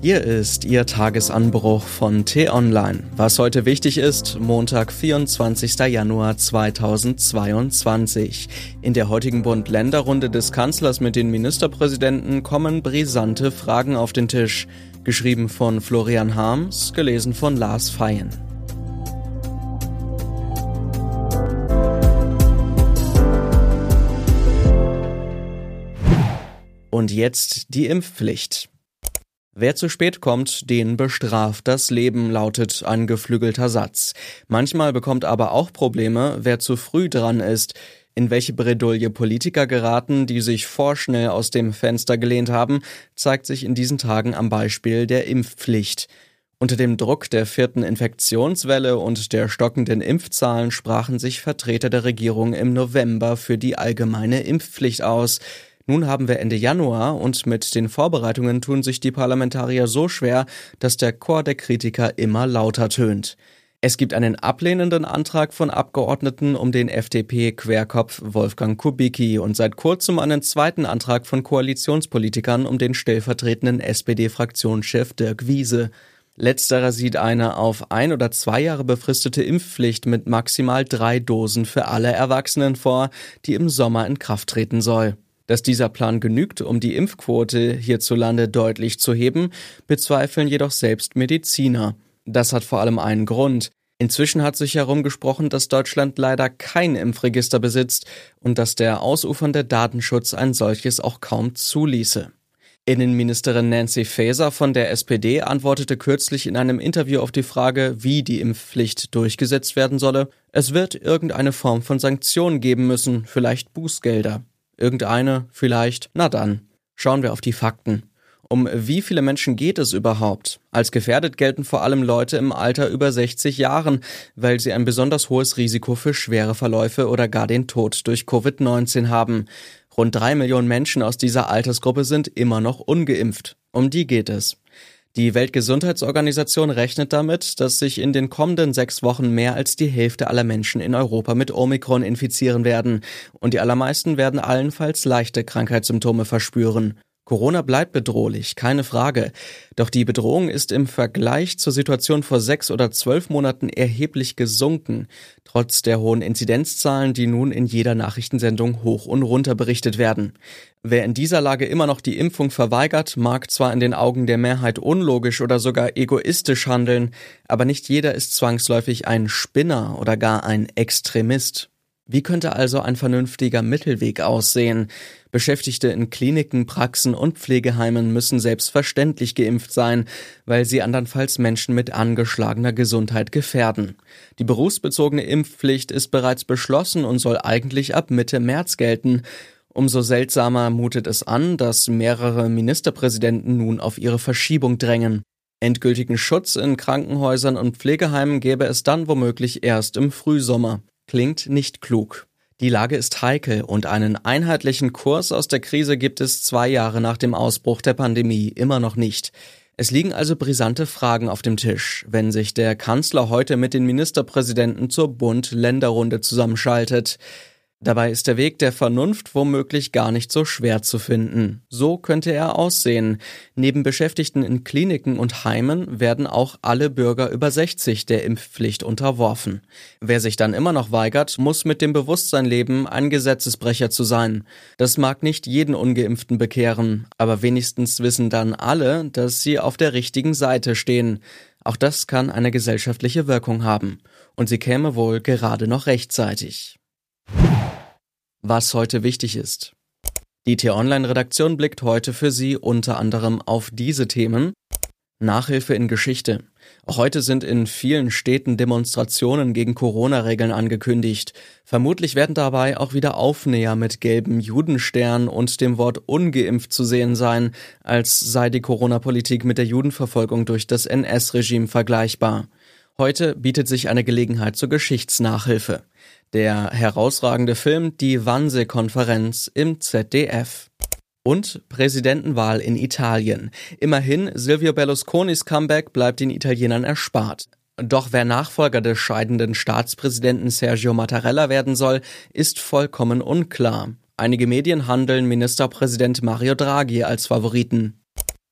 Hier ist Ihr Tagesanbruch von T-Online. Was heute wichtig ist, Montag, 24. Januar 2022. In der heutigen Bund-Länder-Runde des Kanzlers mit den Ministerpräsidenten kommen brisante Fragen auf den Tisch. Geschrieben von Florian Harms, gelesen von Lars Feyen. Und jetzt die Impfpflicht. Wer zu spät kommt, den bestraft das Leben, lautet ein geflügelter Satz. Manchmal bekommt aber auch Probleme, wer zu früh dran ist. In welche Bredouille Politiker geraten, die sich vorschnell aus dem Fenster gelehnt haben, zeigt sich in diesen Tagen am Beispiel der Impfpflicht. Unter dem Druck der vierten Infektionswelle und der stockenden Impfzahlen sprachen sich Vertreter der Regierung im November für die allgemeine Impfpflicht aus. Nun haben wir Ende Januar und mit den Vorbereitungen tun sich die Parlamentarier so schwer, dass der Chor der Kritiker immer lauter tönt. Es gibt einen ablehnenden Antrag von Abgeordneten um den FDP-Querkopf Wolfgang Kubicki und seit kurzem einen zweiten Antrag von Koalitionspolitikern um den stellvertretenden SPD-Fraktionschef Dirk Wiese. Letzterer sieht eine auf ein oder zwei Jahre befristete Impfpflicht mit maximal drei Dosen für alle Erwachsenen vor, die im Sommer in Kraft treten soll. Dass dieser Plan genügt, um die Impfquote hierzulande deutlich zu heben, bezweifeln jedoch selbst Mediziner. Das hat vor allem einen Grund. Inzwischen hat sich herumgesprochen, dass Deutschland leider kein Impfregister besitzt und dass der ausufernde Datenschutz ein solches auch kaum zuließe. Innenministerin Nancy Faeser von der SPD antwortete kürzlich in einem Interview auf die Frage, wie die Impfpflicht durchgesetzt werden solle, es wird irgendeine Form von Sanktionen geben müssen, vielleicht Bußgelder. Irgendeine, vielleicht. Na dann. Schauen wir auf die Fakten. Um wie viele Menschen geht es überhaupt? Als gefährdet gelten vor allem Leute im Alter über 60 Jahren, weil sie ein besonders hohes Risiko für schwere Verläufe oder gar den Tod durch Covid-19 haben. Rund drei Millionen Menschen aus dieser Altersgruppe sind immer noch ungeimpft. Um die geht es. Die Weltgesundheitsorganisation rechnet damit, dass sich in den kommenden sechs Wochen mehr als die Hälfte aller Menschen in Europa mit Omikron infizieren werden, und die allermeisten werden allenfalls leichte Krankheitssymptome verspüren. Corona bleibt bedrohlich, keine Frage. Doch die Bedrohung ist im Vergleich zur Situation vor sechs oder zwölf Monaten erheblich gesunken, trotz der hohen Inzidenzzahlen, die nun in jeder Nachrichtensendung hoch und runter berichtet werden. Wer in dieser Lage immer noch die Impfung verweigert, mag zwar in den Augen der Mehrheit unlogisch oder sogar egoistisch handeln, aber nicht jeder ist zwangsläufig ein Spinner oder gar ein Extremist. Wie könnte also ein vernünftiger Mittelweg aussehen? Beschäftigte in Kliniken, Praxen und Pflegeheimen müssen selbstverständlich geimpft sein, weil sie andernfalls Menschen mit angeschlagener Gesundheit gefährden. Die berufsbezogene Impfpflicht ist bereits beschlossen und soll eigentlich ab Mitte März gelten. Umso seltsamer mutet es an, dass mehrere Ministerpräsidenten nun auf ihre Verschiebung drängen. Endgültigen Schutz in Krankenhäusern und Pflegeheimen gäbe es dann womöglich erst im Frühsommer. Klingt nicht klug. Die Lage ist heikel und einen einheitlichen Kurs aus der Krise gibt es zwei Jahre nach dem Ausbruch der Pandemie immer noch nicht. Es liegen also brisante Fragen auf dem Tisch, wenn sich der Kanzler heute mit den Ministerpräsidenten zur Bund-Länder-Runde zusammenschaltet. Dabei ist der Weg der Vernunft womöglich gar nicht so schwer zu finden. So könnte er aussehen. Neben Beschäftigten in Kliniken und Heimen werden auch alle Bürger über 60 der Impfpflicht unterworfen. Wer sich dann immer noch weigert, muss mit dem Bewusstsein leben, ein Gesetzesbrecher zu sein. Das mag nicht jeden ungeimpften bekehren, aber wenigstens wissen dann alle, dass sie auf der richtigen Seite stehen. Auch das kann eine gesellschaftliche Wirkung haben. Und sie käme wohl gerade noch rechtzeitig was heute wichtig ist. Die T-Online-Redaktion blickt heute für Sie unter anderem auf diese Themen. Nachhilfe in Geschichte. Heute sind in vielen Städten Demonstrationen gegen Corona-Regeln angekündigt. Vermutlich werden dabei auch wieder Aufnäher mit gelbem Judenstern und dem Wort ungeimpft zu sehen sein, als sei die Corona-Politik mit der Judenverfolgung durch das NS-Regime vergleichbar. Heute bietet sich eine Gelegenheit zur Geschichtsnachhilfe. Der herausragende Film Die Wannsee-Konferenz im ZDF. Und Präsidentenwahl in Italien. Immerhin, Silvio Berlusconis Comeback bleibt den Italienern erspart. Doch wer Nachfolger des scheidenden Staatspräsidenten Sergio Mattarella werden soll, ist vollkommen unklar. Einige Medien handeln Ministerpräsident Mario Draghi als Favoriten.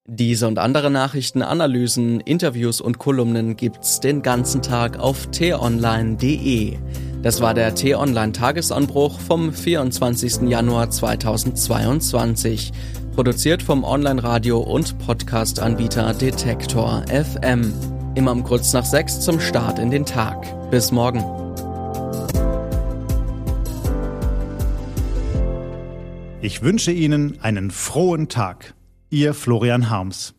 Diese und andere Nachrichten, Analysen, Interviews und Kolumnen gibt's den ganzen Tag auf t-online.de. Das war der T-Online Tagesanbruch vom 24. Januar 2022. Produziert vom Online-Radio- und Podcast-Anbieter Detektor FM. Immer um kurz nach sechs zum Start in den Tag. Bis morgen. Ich wünsche Ihnen einen frohen Tag. Ihr Florian Harms.